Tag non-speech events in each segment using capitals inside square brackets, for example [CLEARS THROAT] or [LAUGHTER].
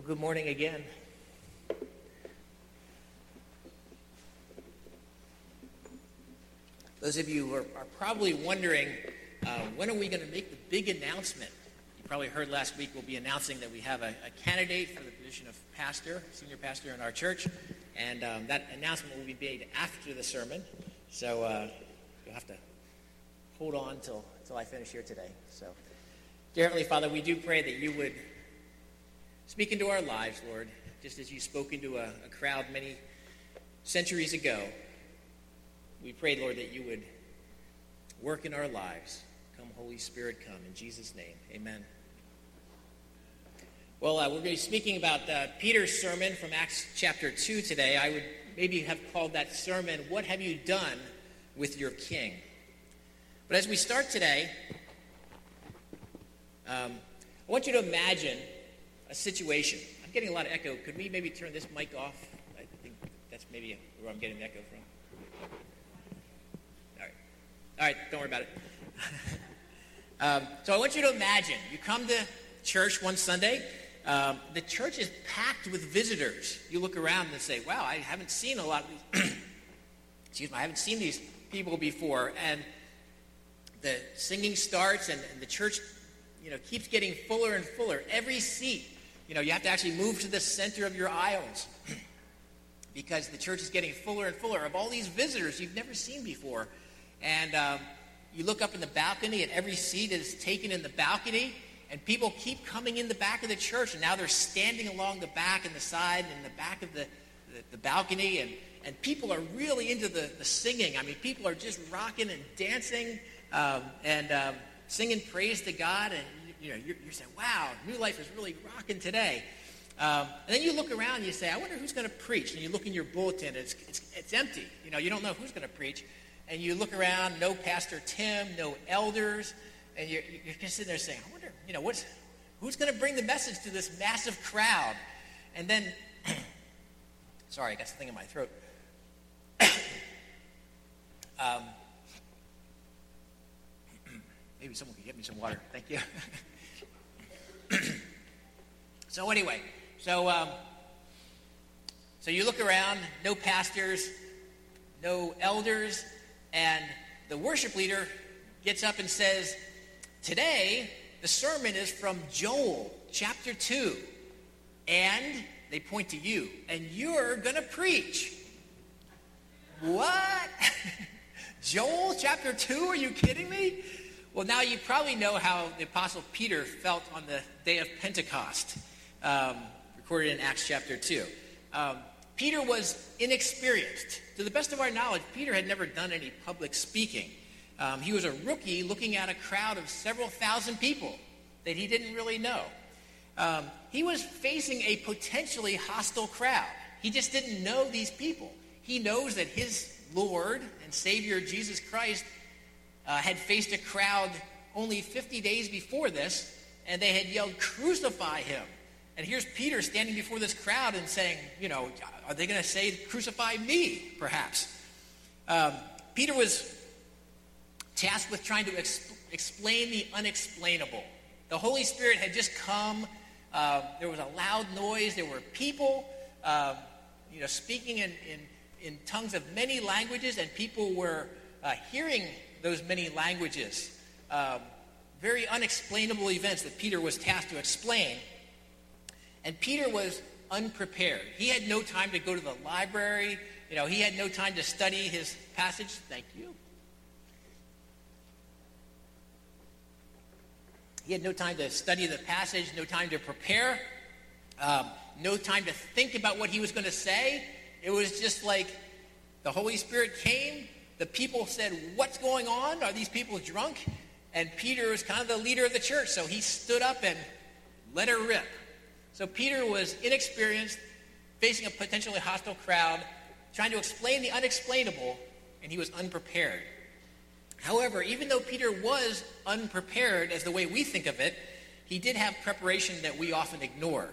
Well, good morning again. Those of you who are, are probably wondering, uh, when are we going to make the big announcement? You probably heard last week we'll be announcing that we have a, a candidate for the position of pastor, senior pastor in our church, and um, that announcement will be made after the sermon. So uh, you'll have to hold on till, till I finish here today. So, dear Heavenly Father, we do pray that you would speak into our lives, Lord, just as you spoke into a, a crowd many centuries ago. We pray, Lord, that you would work in our lives. Come, Holy Spirit, come. In Jesus' name, amen. Well, uh, we're going to be speaking about uh, Peter's sermon from Acts chapter 2 today. I would maybe have called that sermon, What Have You Done with Your King? But as we start today, um, I want you to imagine a situation. I'm getting a lot of echo. Could we maybe turn this mic off? I think that's maybe where I'm getting the echo from. All right. All right, don't worry about it. [LAUGHS] um, so I want you to imagine you come to church one Sunday. Um, the church is packed with visitors. You look around and say, wow, I haven't seen a lot of these. [CLEARS THROAT] excuse me, I haven't seen these people before. And the singing starts and, and the church you know, keeps getting fuller and fuller. Every seat, you know, you have to actually move to the center of your aisles because the church is getting fuller and fuller of all these visitors you've never seen before. And um, you look up in the balcony, and every seat is taken in the balcony, and people keep coming in the back of the church, and now they're standing along the back and the side and the back of the, the, the balcony, and, and people are really into the, the singing. I mean, people are just rocking and dancing um, and um, singing praise to God, and you know, you're, you're saying, wow, New Life is really rocking today. Um, and then you look around and you say, I wonder who's going to preach. And you look in your bulletin, it's, it's, it's empty. You know, you don't know who's going to preach. And you look around, no Pastor Tim, no elders. And you're, you're just sitting there saying, I wonder, you know, what's, who's going to bring the message to this massive crowd? And then, [COUGHS] sorry, I got something in my throat. [COUGHS] um, maybe someone could get me some water. Thank you. [COUGHS] so anyway, so um, so you look around, no pastors, no elders, and the worship leader gets up and says, "Today the sermon is from Joel chapter two, and they point to you, and you're gonna preach." What? [LAUGHS] Joel chapter 2? Are you kidding me? Well, now you probably know how the Apostle Peter felt on the day of Pentecost, um, recorded in Acts chapter 2. Um, Peter was inexperienced. To the best of our knowledge, Peter had never done any public speaking. Um, he was a rookie looking at a crowd of several thousand people that he didn't really know. Um, he was facing a potentially hostile crowd. He just didn't know these people. He knows that his Lord and Savior, Jesus Christ, uh, had faced a crowd only 50 days before this, and they had yelled, Crucify him. And here's Peter standing before this crowd and saying, You know, are they going to say, Crucify me, perhaps? Um, Peter was tasked with trying to exp- explain the unexplainable. The Holy Spirit had just come. Uh, there was a loud noise. There were people, uh, you know, speaking in, in, in tongues of many languages, and people were uh, hearing those many languages. Um, very unexplainable events that Peter was tasked to explain. And Peter was unprepared. He had no time to go to the library. You know, he had no time to study his passage. Thank you. He had no time to study the passage, no time to prepare, um, no time to think about what he was going to say. It was just like the Holy Spirit came, the people said, What's going on? Are these people drunk? And Peter was kind of the leader of the church, so he stood up and let her rip. So Peter was inexperienced, facing a potentially hostile crowd, trying to explain the unexplainable, and he was unprepared. However, even though Peter was unprepared as the way we think of it, he did have preparation that we often ignore.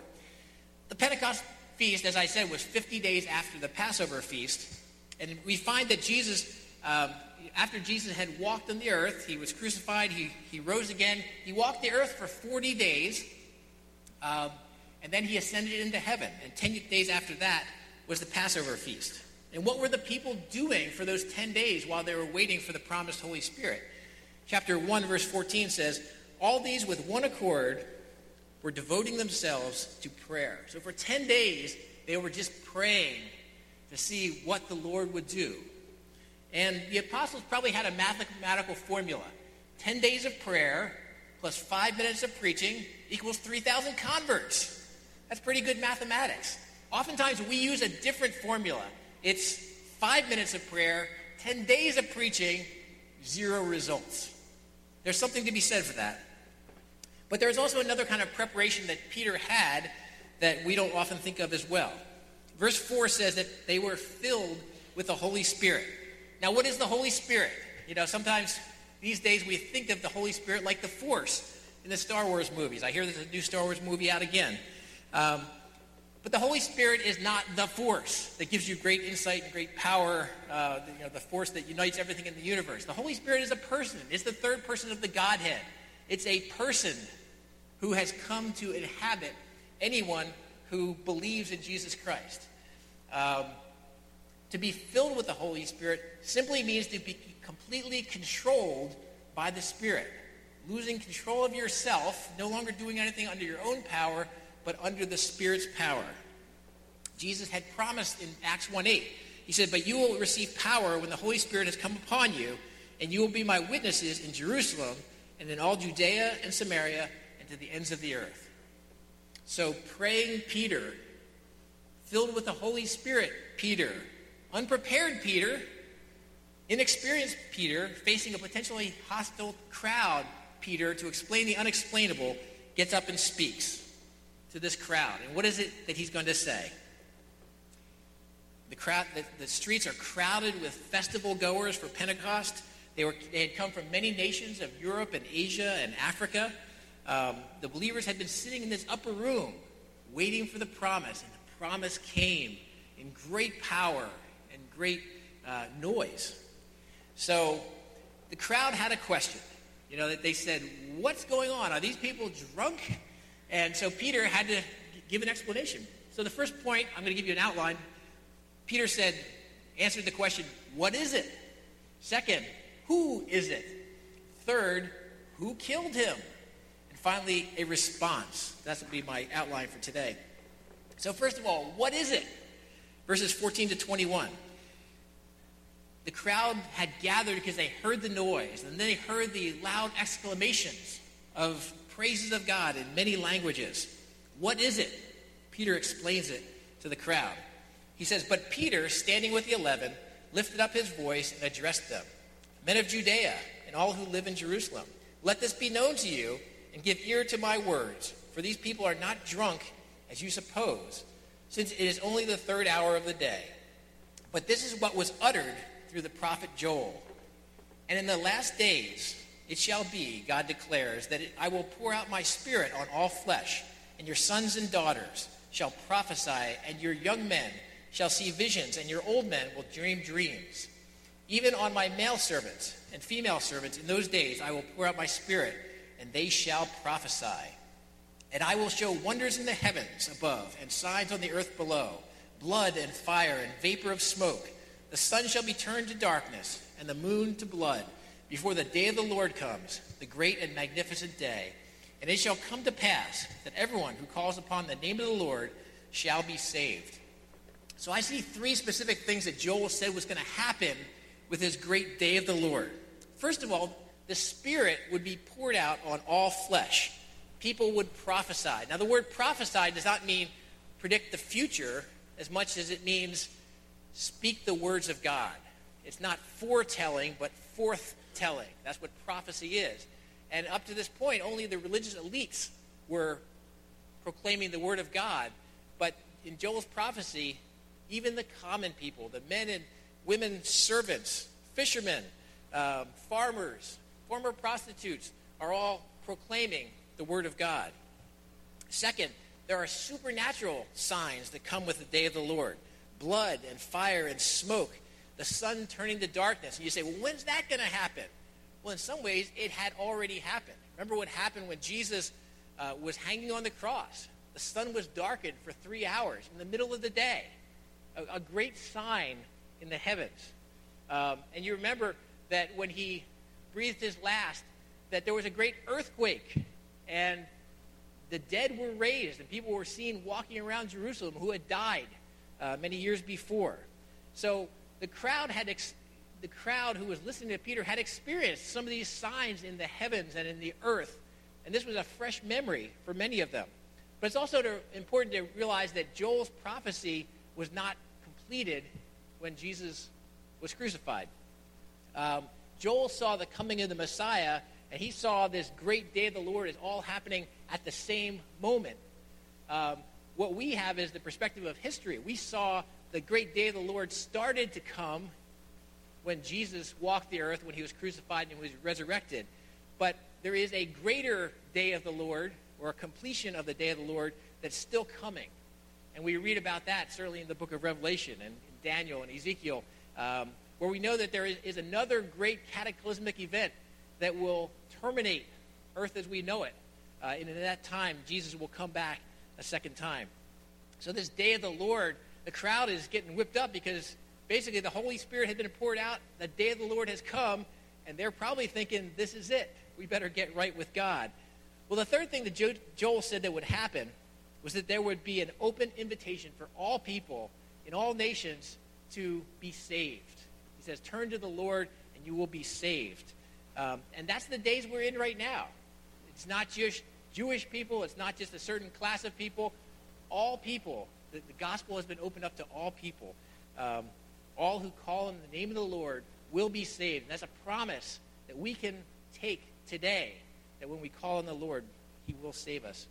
The Pentecost feast, as I said, was 50 days after the Passover feast, and we find that Jesus um, after Jesus had walked on the earth, he was crucified, he, he rose again. He walked the earth for 40 days. Um, and then he ascended into heaven. And 10 days after that was the Passover feast. And what were the people doing for those 10 days while they were waiting for the promised Holy Spirit? Chapter 1, verse 14 says, All these with one accord were devoting themselves to prayer. So for 10 days, they were just praying to see what the Lord would do. And the apostles probably had a mathematical formula 10 days of prayer plus five minutes of preaching equals 3,000 converts. That's pretty good mathematics. Oftentimes, we use a different formula. It's five minutes of prayer, 10 days of preaching, zero results. There's something to be said for that. But there's also another kind of preparation that Peter had that we don't often think of as well. Verse 4 says that they were filled with the Holy Spirit. Now, what is the Holy Spirit? You know, sometimes these days we think of the Holy Spirit like the Force in the Star Wars movies. I hear there's a new Star Wars movie out again. Um, but the Holy Spirit is not the force that gives you great insight and great power, uh, you know, the force that unites everything in the universe. The Holy Spirit is a person. It's the third person of the Godhead. It's a person who has come to inhabit anyone who believes in Jesus Christ. Um, to be filled with the Holy Spirit simply means to be completely controlled by the Spirit, losing control of yourself, no longer doing anything under your own power, but under the Spirit's power. Jesus had promised in Acts 1:8. He said, "But you will receive power when the Holy Spirit has come upon you, and you will be my witnesses in Jerusalem and in all Judea and Samaria and to the ends of the earth." So, praying Peter, filled with the Holy Spirit, Peter, unprepared Peter, inexperienced Peter, facing a potentially hostile crowd, Peter, to explain the unexplainable, gets up and speaks to this crowd. And what is it that he's going to say? The, crowd, the, the streets are crowded with festival goers for Pentecost. They, were, they had come from many nations of Europe and Asia and Africa. Um, the believers had been sitting in this upper room waiting for the promise, and the promise came in great power great uh, noise. So the crowd had a question. You know, that they said, What's going on? Are these people drunk? And so Peter had to give an explanation. So the first point, I'm going to give you an outline. Peter said, answered the question, What is it? Second, who is it? Third, who killed him? And finally, a response. That will be my outline for today. So, first of all, what is it? Verses 14 to 21. The crowd had gathered because they heard the noise, and then they heard the loud exclamations of praises of God in many languages. What is it? Peter explains it to the crowd. He says, But Peter, standing with the eleven, lifted up his voice and addressed them Men of Judea and all who live in Jerusalem, let this be known to you and give ear to my words, for these people are not drunk as you suppose, since it is only the third hour of the day. But this is what was uttered through the prophet Joel. And in the last days, it shall be, God declares, that I will pour out my spirit on all flesh, and your sons and daughters The sun shall be turned to darkness, and the moon to blood before the day of the Lord comes, the great and magnificent day. And it shall come to pass that everyone who calls upon the name of the Lord shall be saved. So I see three specific things that Joel said was going to happen with his great day of the Lord. First of all, the Spirit would be poured out on all flesh. People would prophesy. Now, the word prophesy does not mean predict the future as much as it means speak the words of God. It's not foretelling, but forthtelling. That's what prophecy is. And up to this point, only the religious elites were proclaiming the word of God. But in Joel's prophecy, even the common people, the men and women servants, fishermen, um, farmers, former prostitutes, are all proclaiming the word of God. Second, there are supernatural signs that come with the day of the Lord blood and fire and smoke the sun turning to darkness. And you say, well, when's that going to happen? Well, in some ways, it had already happened. Remember what happened when Jesus uh, was hanging on the cross? the sun was darkened for three hours in the middle of the day. A, a great sign in the heavens. Um, and you remember that when he breathed his last, that there was a great earthquake, and the dead were raised, and people were seen walking around Jerusalem who had died uh, many years before. So the crowd had ex- the crowd who was listening to Peter had experienced some of these signs in the heavens and in the earth, and this was a fresh memory for many of them. But it's also to, important to realize that Joel's prophecy was not completed when Jesus was crucified. Um, Joel saw the coming of the Messiah, and he saw this great day of the Lord is all happening at the same moment. Um, what we have is the perspective of history. We saw the great day of the Lord started to come when Jesus walked the earth, when he was crucified and was resurrected. But there is a greater day of the Lord, or a completion of the day of the Lord, that's still coming. And we read about that certainly in the book of Revelation and Daniel and Ezekiel, um, where we know that there is, is another great cataclysmic event that will terminate earth as we know it. Uh, and in that time, Jesus will come back a second time. So, this day of the Lord, the crowd is getting whipped up because basically the Holy Spirit had been poured out. The day of the Lord has come, and they're probably thinking, this is it. We better get right with God. Well, the third thing that Joel said that would happen was that there would be an open invitation for all people in all nations to be saved. He says, Turn to the Lord, and you will be saved. Um, and that's the days we're in right now. It's not just Jewish people, it's not just a certain class of people. All people, the, the gospel has been opened up to all people. Um, all who call on the name of the Lord will be saved. And that's a promise that we can take today, that when we call on the Lord, he will save us.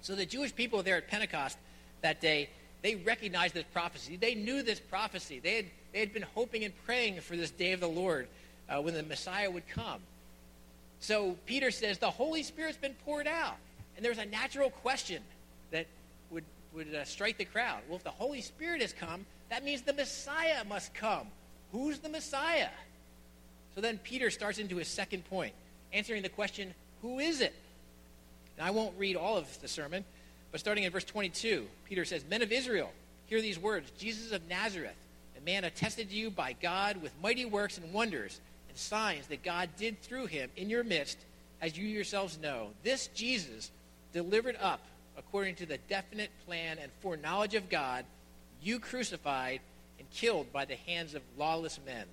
So the Jewish people there at Pentecost that day, they recognized this prophecy. They knew this prophecy. They had, they had been hoping and praying for this day of the Lord uh, when the Messiah would come. So Peter says, The Holy Spirit's been poured out. And there's a natural question that would, would uh, strike the crowd. Well, if the Holy Spirit has come, that means the Messiah must come. Who's the Messiah? So then Peter starts into his second point, answering the question, Who is it? And I won't read all of the sermon, but starting in verse 22, Peter says, Men of Israel, hear these words Jesus of Nazareth, a man attested to you by God with mighty works and wonders and signs that God did through him in your midst, as you yourselves know. This Jesus, delivered up according to the definite plan and foreknowledge of God, you crucified and killed by the hands of lawless men.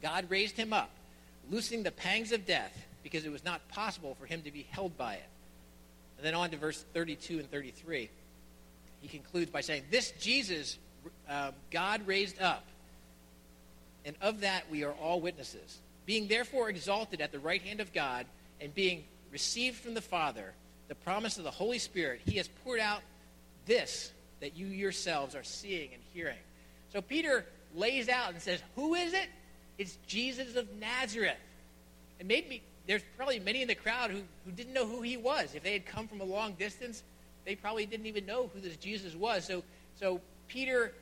God raised him up, loosing the pangs of death, because it was not possible for him to be held by it. And then on to verse 32 and 33. He concludes by saying, This Jesus uh, God raised up and of that we are all witnesses. Being therefore exalted at the right hand of God, and being received from the Father the promise of the Holy Spirit, he has poured out this that you yourselves are seeing and hearing. So Peter lays out and says, Who is it? It's Jesus of Nazareth. And maybe there's probably many in the crowd who, who didn't know who he was. If they had come from a long distance, they probably didn't even know who this Jesus was. So, so Peter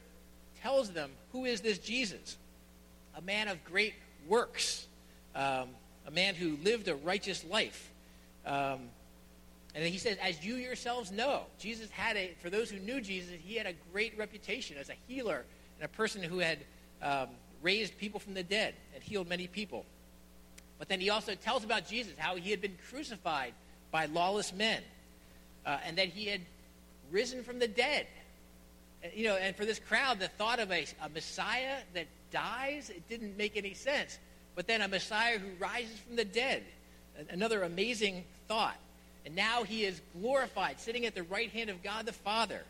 tells them, Who is this Jesus? A man of great works, um, a man who lived a righteous life. Um, and he says, as you yourselves know, Jesus had a, for those who knew Jesus, he had a great reputation as a healer and a person who had um, raised people from the dead and healed many people. But then he also tells about Jesus, how he had been crucified by lawless men, uh, and that he had risen from the dead. You know, and for this crowd, the thought of a, a Messiah that dies, it didn't make any sense. But then a Messiah who rises from the dead, another amazing thought. And now he is glorified, sitting at the right hand of God the Father.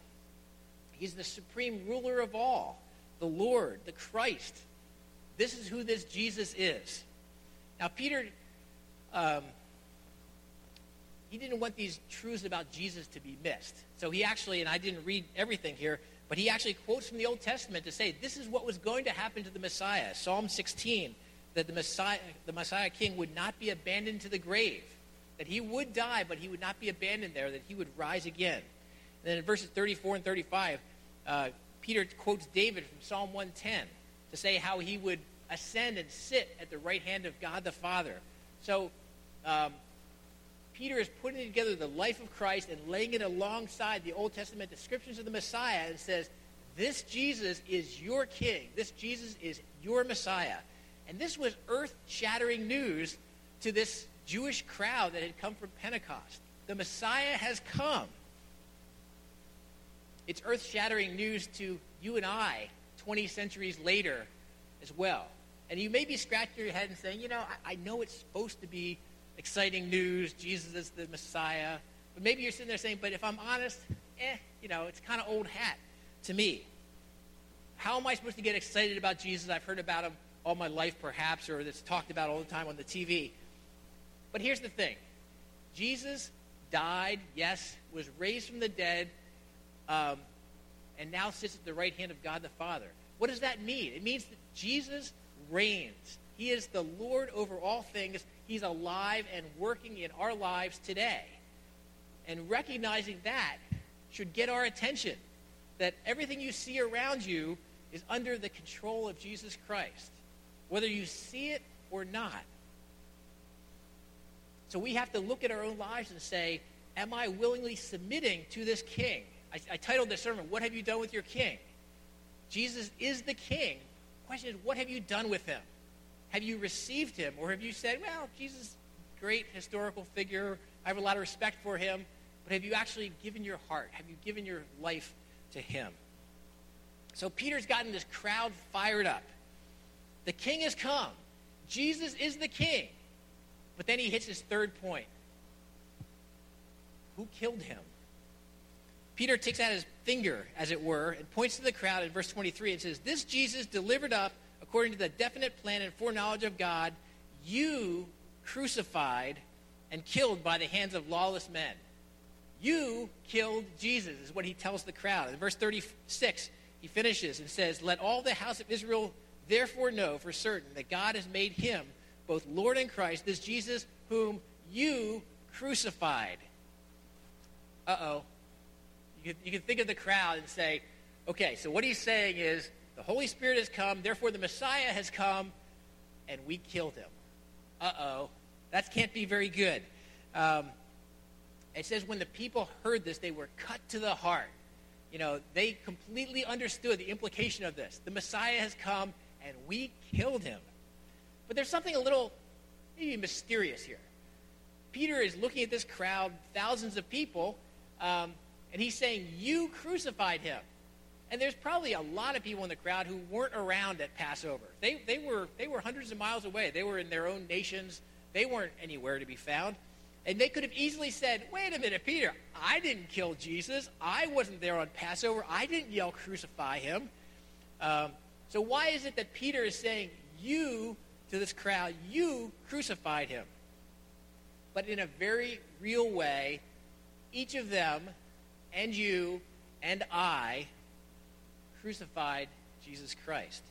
He's the supreme ruler of all, the Lord, the Christ. This is who this Jesus is. Now, Peter, um, he didn't want these truths about Jesus to be missed. So he actually, and I didn't read everything here, but he actually quotes from the Old Testament to say this is what was going to happen to the Messiah. Psalm 16, that the Messiah, the Messiah king would not be abandoned to the grave, that he would die, but he would not be abandoned there, that he would rise again. And then in verses 34 and 35, uh, Peter quotes David from Psalm 110 to say how he would ascend and sit at the right hand of God the Father. So um, Peter is putting together the life of Christ and laying it alongside the Old Testament descriptions of the Messiah and says, This Jesus is your king. This Jesus is your Messiah. And this was earth shattering news to this Jewish crowd that had come from Pentecost. The Messiah has come. It's earth shattering news to you and I 20 centuries later as well. And you may be scratching your head and saying, you know, I, I know it's supposed to be exciting news. Jesus is the Messiah. But maybe you're sitting there saying, but if I'm honest, eh, you know, it's kind of old hat to me. How am I supposed to get excited about Jesus? I've heard about him all my life, perhaps, or that's talked about all the time on the TV. But here's the thing Jesus died, yes, was raised from the dead, um, and now sits at the right hand of God the Father. What does that mean? It means that Jesus reigns. He is the Lord over all things. He's alive and working in our lives today. And recognizing that should get our attention. That everything you see around you is under the control of Jesus Christ, whether you see it or not. So we have to look at our own lives and say, Am I willingly submitting to this king? I, I titled this sermon, What Have You Done with Your King? Jesus is the king. The question is, what have you done with him? Have you received him? Or have you said, well, Jesus, great historical figure. I have a lot of respect for him. But have you actually given your heart? Have you given your life to him? So Peter's gotten this crowd fired up. The king has come. Jesus is the king. But then he hits his third point. Who killed him? Peter takes out his finger, as it were, and points to the crowd in verse 23 and says, This Jesus delivered up according to the definite plan and foreknowledge of God, you crucified and killed by the hands of lawless men. You killed Jesus, is what he tells the crowd. In verse 36, he finishes and says, Let all the house of Israel therefore know for certain that God has made him both Lord and Christ, this Jesus whom you crucified. Uh oh. You, you can think of the crowd and say, okay, so what he's saying is the Holy Spirit has come, therefore the Messiah has come, and we killed him. Uh oh. That can't be very good. Um, it says when the people heard this, they were cut to the heart. You know, they completely understood the implication of this. The Messiah has come, and we killed him. But there's something a little maybe mysterious here. Peter is looking at this crowd, thousands of people, um, and he's saying, You crucified him. And there's probably a lot of people in the crowd who weren't around at Passover. They, they, were, they were hundreds of miles away. They were in their own nations. They weren't anywhere to be found. And they could have easily said, Wait a minute, Peter, I didn't kill Jesus. I wasn't there on Passover. I didn't yell, Crucify him. Um, so why is it that Peter is saying, You, to this crowd, you crucified him? But in a very real way, each of them and you and I crucified Jesus Christ.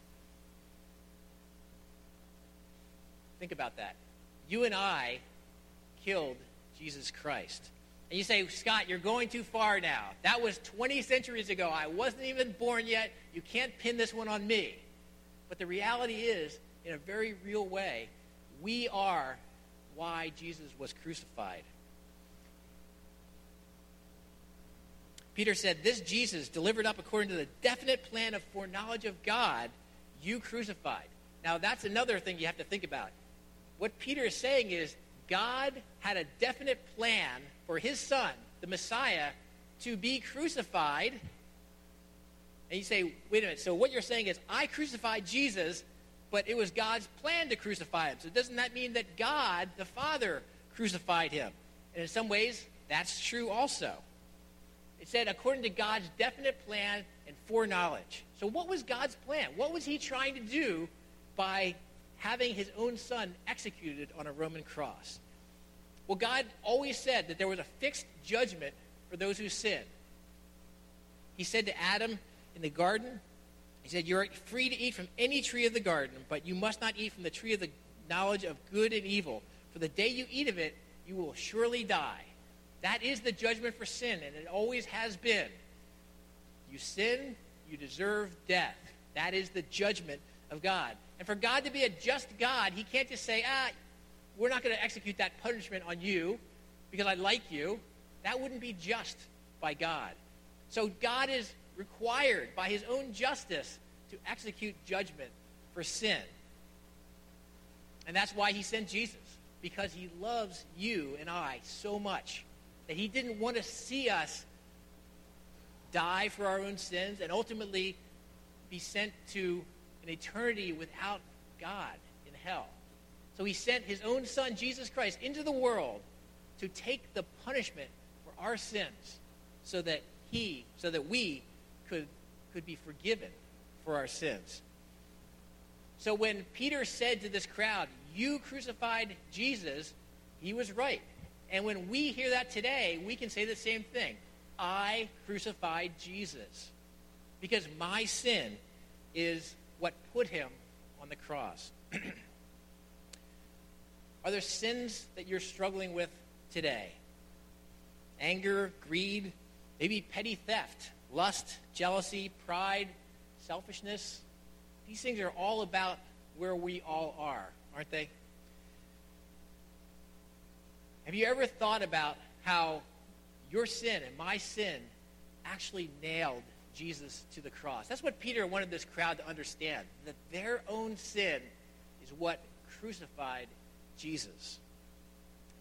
Think about that. You and I killed Jesus Christ. And you say, Scott, you're going too far now. That was 20 centuries ago. I wasn't even born yet. You can't pin this one on me. But the reality is, in a very real way, we are why Jesus was crucified. Peter said, This Jesus, delivered up according to the definite plan of foreknowledge of God, you crucified. Now, that's another thing you have to think about. What Peter is saying is, God had a definite plan for his son, the Messiah, to be crucified. And you say, wait a minute, so what you're saying is, I crucified Jesus, but it was God's plan to crucify him. So doesn't that mean that God, the Father, crucified him? And in some ways, that's true also. It said, according to God's definite plan and foreknowledge. So, what was God's plan? What was he trying to do by having his own son executed on a Roman cross? Well, God always said that there was a fixed judgment for those who sin. He said to Adam in the garden, He said, You're free to eat from any tree of the garden, but you must not eat from the tree of the knowledge of good and evil. For the day you eat of it, you will surely die. That is the judgment for sin, and it always has been. You sin, you deserve death. That is the judgment of God. And for God to be a just God, He can't just say, ah, we're not going to execute that punishment on you. because I like you, that wouldn't be just by God. So God is required by his own justice to execute judgment for sin. And that's why he sent Jesus, because he loves you and I so much that he didn't want to see us die for our own sins and ultimately be sent to an eternity without God in hell. So he sent his own son, Jesus Christ, into the world to take the punishment for our sins so that he, so that we could, could be forgiven for our sins. So when Peter said to this crowd, You crucified Jesus, he was right. And when we hear that today, we can say the same thing I crucified Jesus. Because my sin is what put him on the cross. [CLEARS THROAT] Are there sins that you're struggling with today? Anger, greed, maybe petty theft, lust, jealousy, pride, selfishness? These things are all about where we all are, aren't they? Have you ever thought about how your sin and my sin actually nailed Jesus to the cross? That's what Peter wanted this crowd to understand that their own sin is what crucified Jesus.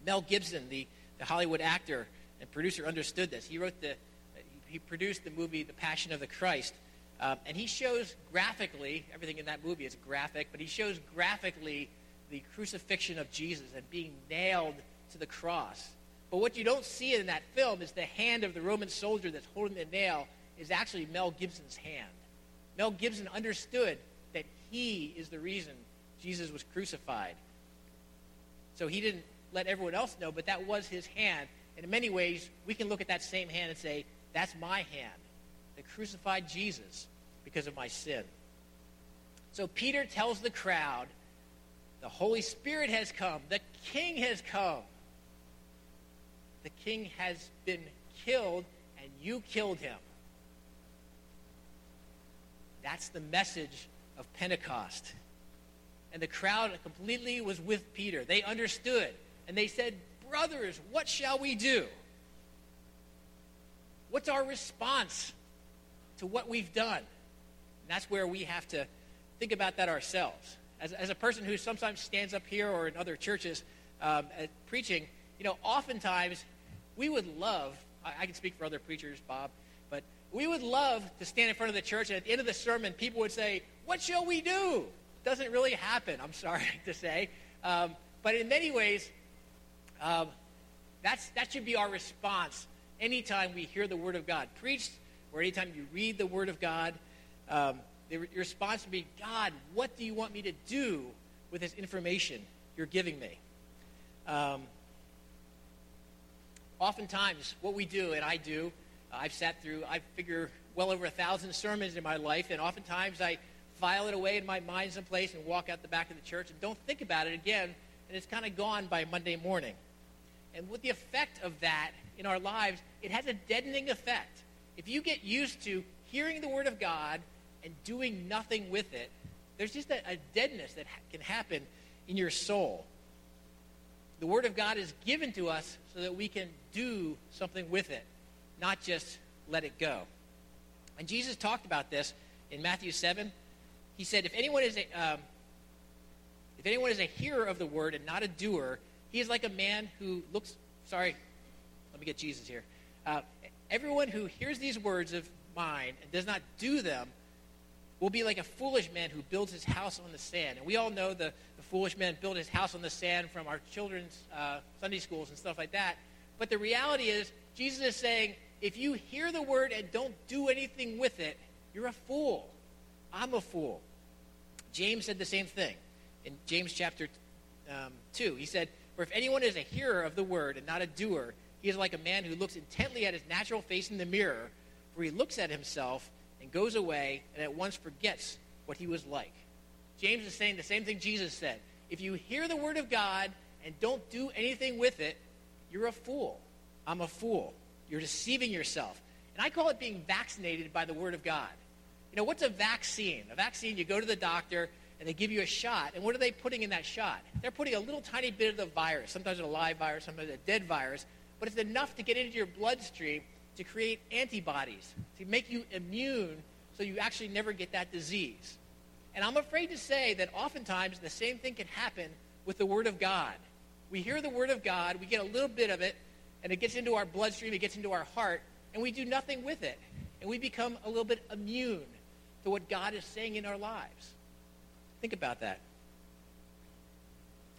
Mel Gibson, the, the Hollywood actor and producer, understood this. He wrote the, he produced the movie The Passion of the Christ. Um, and he shows graphically, everything in that movie is graphic, but he shows graphically the crucifixion of Jesus and being nailed to the cross. But what you don't see in that film is the hand of the Roman soldier that's holding the nail is actually Mel Gibson's hand. Mel Gibson understood that he is the reason Jesus was crucified. So he didn't let everyone else know, but that was his hand. And in many ways, we can look at that same hand and say, that's my hand that crucified Jesus because of my sin. So Peter tells the crowd, the Holy Spirit has come, the King has come. The King has been killed, and you killed him. That's the message of Pentecost. And the crowd completely was with Peter. They understood. And they said, Brothers, what shall we do? What's our response to what we've done? And that's where we have to think about that ourselves. As, as a person who sometimes stands up here or in other churches um, preaching, you know, oftentimes we would love, I, I can speak for other preachers, Bob, but we would love to stand in front of the church and at the end of the sermon, people would say, What shall we do? Doesn't really happen, I'm [LAUGHS] sorry to say. Um, but in many ways, um, that's, that should be our response anytime we hear the Word of God preached or anytime you read the Word of God. Um, the, your response would be, God, what do you want me to do with this information you're giving me? Oftentimes, what we do, and I do, uh, I've sat through, I figure, well over a thousand sermons in my life, and oftentimes I file it away in my mind someplace and walk out the back of the church and don't think about it again, and it's kind of gone by Monday morning. And with the effect of that in our lives, it has a deadening effect. If you get used to hearing the Word of God and doing nothing with it, there's just a, a deadness that ha- can happen in your soul. The Word of God is given to us so that we can do something with it, not just let it go. And Jesus talked about this in Matthew 7. He said, if anyone is a, um, if anyone is a hearer of the word and not a doer, he is like a man who looks. Sorry, let me get Jesus here. Uh, everyone who hears these words of mine and does not do them will be like a foolish man who builds his house on the sand. And we all know the, the foolish man built his house on the sand from our children's uh, Sunday schools and stuff like that. But the reality is, Jesus is saying, if you hear the word and don't do anything with it, you're a fool. I'm a fool. James said the same thing in James chapter um, 2. He said, For if anyone is a hearer of the word and not a doer, he is like a man who looks intently at his natural face in the mirror, for he looks at himself and goes away and at once forgets what he was like. James is saying the same thing Jesus said. If you hear the word of God and don't do anything with it, you're a fool. I'm a fool. You're deceiving yourself. And I call it being vaccinated by the word of God. You know, what's a vaccine? A vaccine, you go to the doctor and they give you a shot. And what are they putting in that shot? They're putting a little tiny bit of the virus, sometimes a live virus, sometimes a dead virus, but it's enough to get into your bloodstream to create antibodies, to make you immune so you actually never get that disease. And I'm afraid to say that oftentimes the same thing can happen with the Word of God. We hear the Word of God, we get a little bit of it, and it gets into our bloodstream, it gets into our heart, and we do nothing with it. And we become a little bit immune to what God is saying in our lives. Think about that.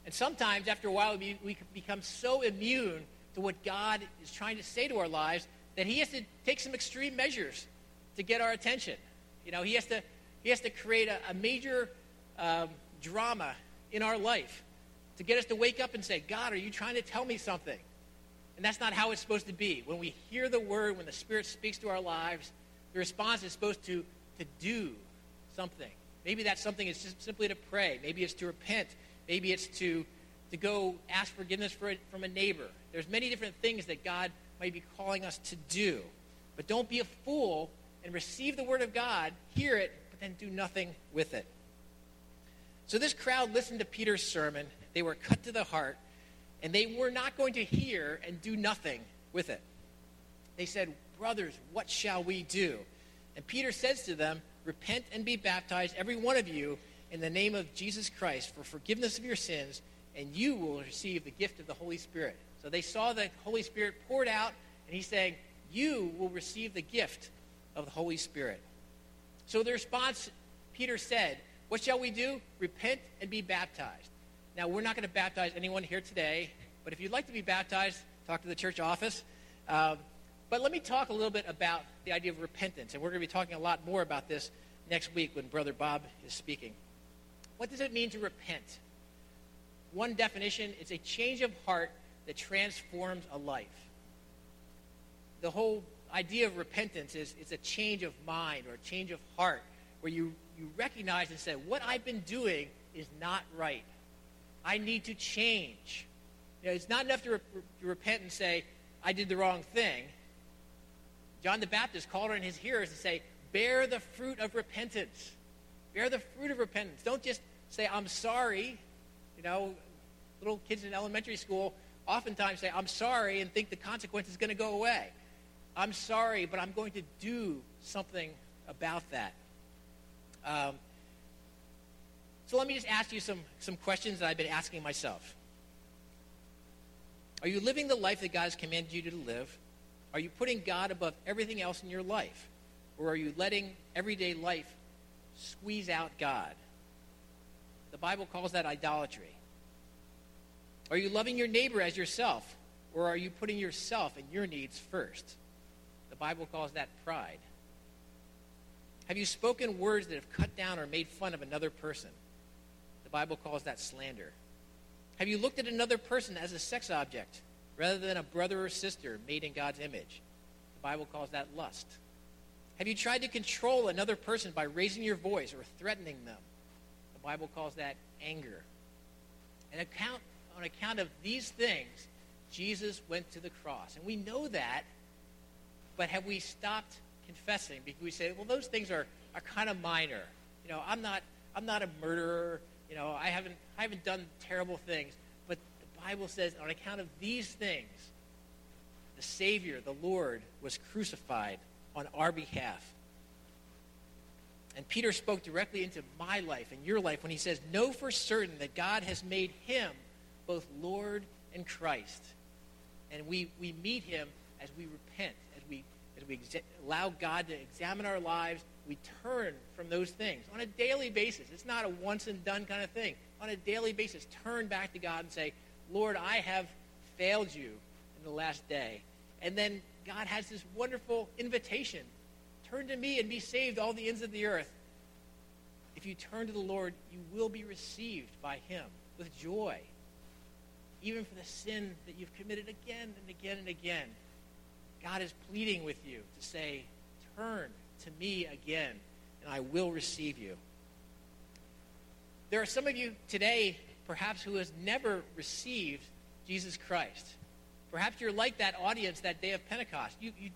And sometimes, after a while, we, become so immune to what God is trying to say to our lives that He has to take some extreme measures to get our attention. You know, He has to, he has to create a, a major um, drama in our life to get us to wake up and say, God, are you trying to tell me something? And that's not how it's supposed to be. When we hear the word, when the Spirit speaks to our lives, the response is supposed to, to do something. Maybe that something is just simply to pray. Maybe it's to repent. Maybe it's to, to go ask forgiveness for, from a neighbor. There's many different things that God might be calling us to do. But don't be a fool and receive the word of God, hear it, then do nothing with it. So this crowd listened to Peter's sermon. They were cut to the heart, and they were not going to hear and do nothing with it. They said, Brothers, what shall we do? And Peter says to them, Repent and be baptized, every one of you, in the name of Jesus Christ for forgiveness of your sins, and you will receive the gift of the Holy Spirit. So they saw the Holy Spirit poured out, and he's saying, You will receive the gift of the Holy Spirit. So the response, Peter said, What shall we do? Repent and be baptized. Now, we're not going to baptize anyone here today, but if you'd like to be baptized, talk to the church office. Um, but let me talk a little bit about the idea of repentance, and we're going to be talking a lot more about this next week when Brother Bob is speaking. What does it mean to repent? One definition is a change of heart that transforms a life. The whole idea of repentance is it's a change of mind or a change of heart where you, you recognize and say, what I've been doing is not right. I need to change. You know, it's not enough to, re- to repent and say, I did the wrong thing. John the Baptist called on his hearers to say, bear the fruit of repentance. Bear the fruit of repentance. Don't just say, I'm sorry. You know, little kids in elementary school oftentimes say, I'm sorry, and think the consequence is going to go away. I'm sorry, but I'm going to do something about that. Um, so let me just ask you some, some questions that I've been asking myself. Are you living the life that God has commanded you to live? Are you putting God above everything else in your life? Or are you letting everyday life squeeze out God? The Bible calls that idolatry. Are you loving your neighbor as yourself? Or are you putting yourself and your needs first? Bible calls that pride. Have you spoken words that have cut down or made fun of another person? The Bible calls that slander. Have you looked at another person as a sex object? rather than a brother or sister made in God's image. The Bible calls that lust. Have you tried to control another person by raising your voice or threatening them? The Bible calls that anger. And account, on account of these things, Jesus went to the cross. And we know that, but have we stopped confessing? Because we say, well, those things are, are kind of minor. You know, I'm not, I'm not a murderer. You know, I haven't, I haven't done terrible things. But the Bible says, on account of these things, the Savior, the Lord, was crucified on our behalf. And Peter spoke directly into my life and your life when he says, Know for certain that God has made him both Lord and Christ. And we, we meet him as we repent, as we, as we exa- allow God to examine our lives. We turn from those things on a daily basis. It's not a once and done kind of thing. On a daily basis, turn back to God and say, Lord, I have failed you in the last day. And then God has this wonderful invitation turn to me and be saved, all the ends of the earth. If you turn to the Lord, you will be received by him with joy, even for the sin that you've committed again and again and again. God is pleading with you to say, Turn to me again, and I will receive you. There are some of you today perhaps who has never received Jesus Christ. Perhaps you're like that audience that day of Pentecost. You, you,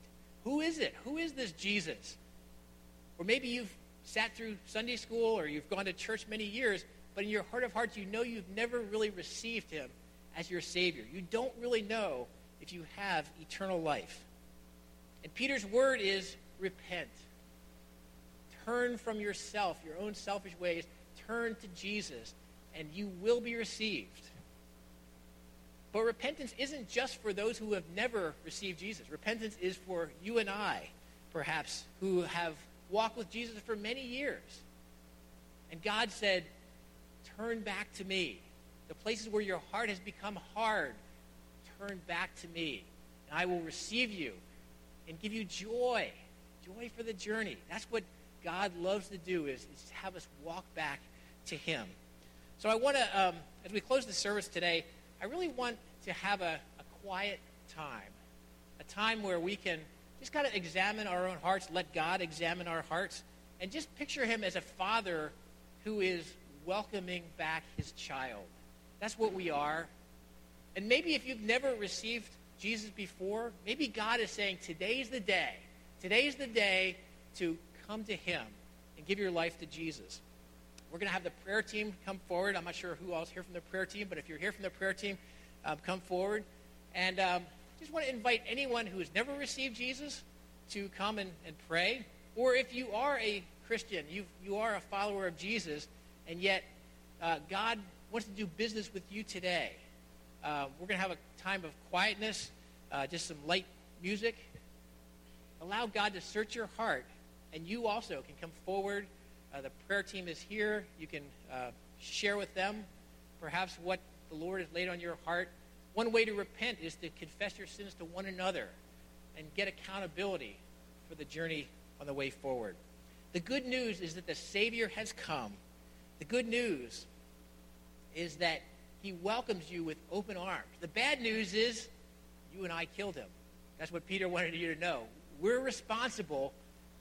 who is it? Who is this Jesus? Or maybe you've sat through Sunday school or you've gone to church many years, but in your heart of hearts, you know you've never really received him as your Savior. You don't really know if you have eternal life. And Peter's word is repent. Turn from yourself, your own selfish ways. Turn to Jesus, and you will be received. But repentance isn't just for those who have never received Jesus. Repentance is for you and I, perhaps, who have walked with Jesus for many years. And God said, Turn back to me. The places where your heart has become hard, turn back to me. And I will receive you and give you joy. Joy for the journey. That's what God loves to do is, is have us walk back to him. So I want to, um, as we close the service today, I really want to have a, a quiet time, a time where we can just kind of examine our own hearts, let God examine our hearts, and just picture him as a father who is welcoming back his child. That's what we are. And maybe if you've never received Jesus before, maybe God is saying, today's the day. Today's the day to come to him and give your life to Jesus. We're going to have the prayer team come forward. I'm not sure who else here from the prayer team, but if you're here from the prayer team, um, come forward. And um, just want to invite anyone who has never received Jesus to come and, and pray. Or if you are a Christian, you, you are a follower of Jesus, and yet uh, God wants to do business with you today. Uh, we're going to have a time of quietness, uh, just some light music. Allow God to search your heart, and you also can come forward. Uh, the prayer team is here. You can uh, share with them perhaps what the Lord has laid on your heart. One way to repent is to confess your sins to one another and get accountability for the journey on the way forward. The good news is that the Savior has come. The good news is that he welcomes you with open arms. The bad news is you and I killed him. That's what Peter wanted you to know. We're responsible,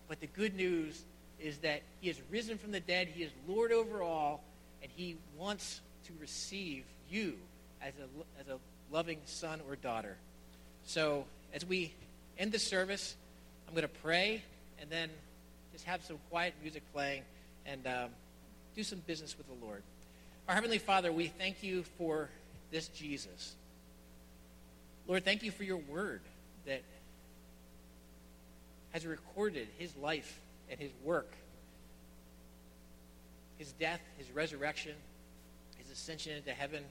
but the good news is that he has risen from the dead. He is Lord over all, and he wants to receive you as a, as a loving son or daughter. So as we end the service, I'm going to pray and then just have some quiet music playing and um, do some business with the Lord. Our Heavenly Father, we thank you for this Jesus. Lord, thank you for your word that has recorded his life and his work, his death, his resurrection, his ascension into heaven.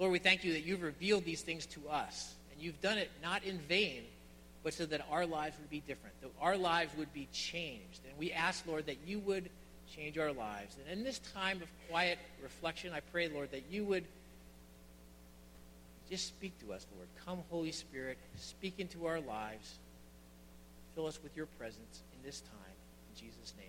Lord, we thank you that you've revealed these things to us. And you've done it not in vain, but so that our lives would be different, that our lives would be changed. And we ask, Lord, that you would change our lives. And in this time of quiet reflection, I pray, Lord, that you would just speak to us, Lord. Come, Holy Spirit, speak into our lives. Fill us with your presence in this time. In Jesus' name.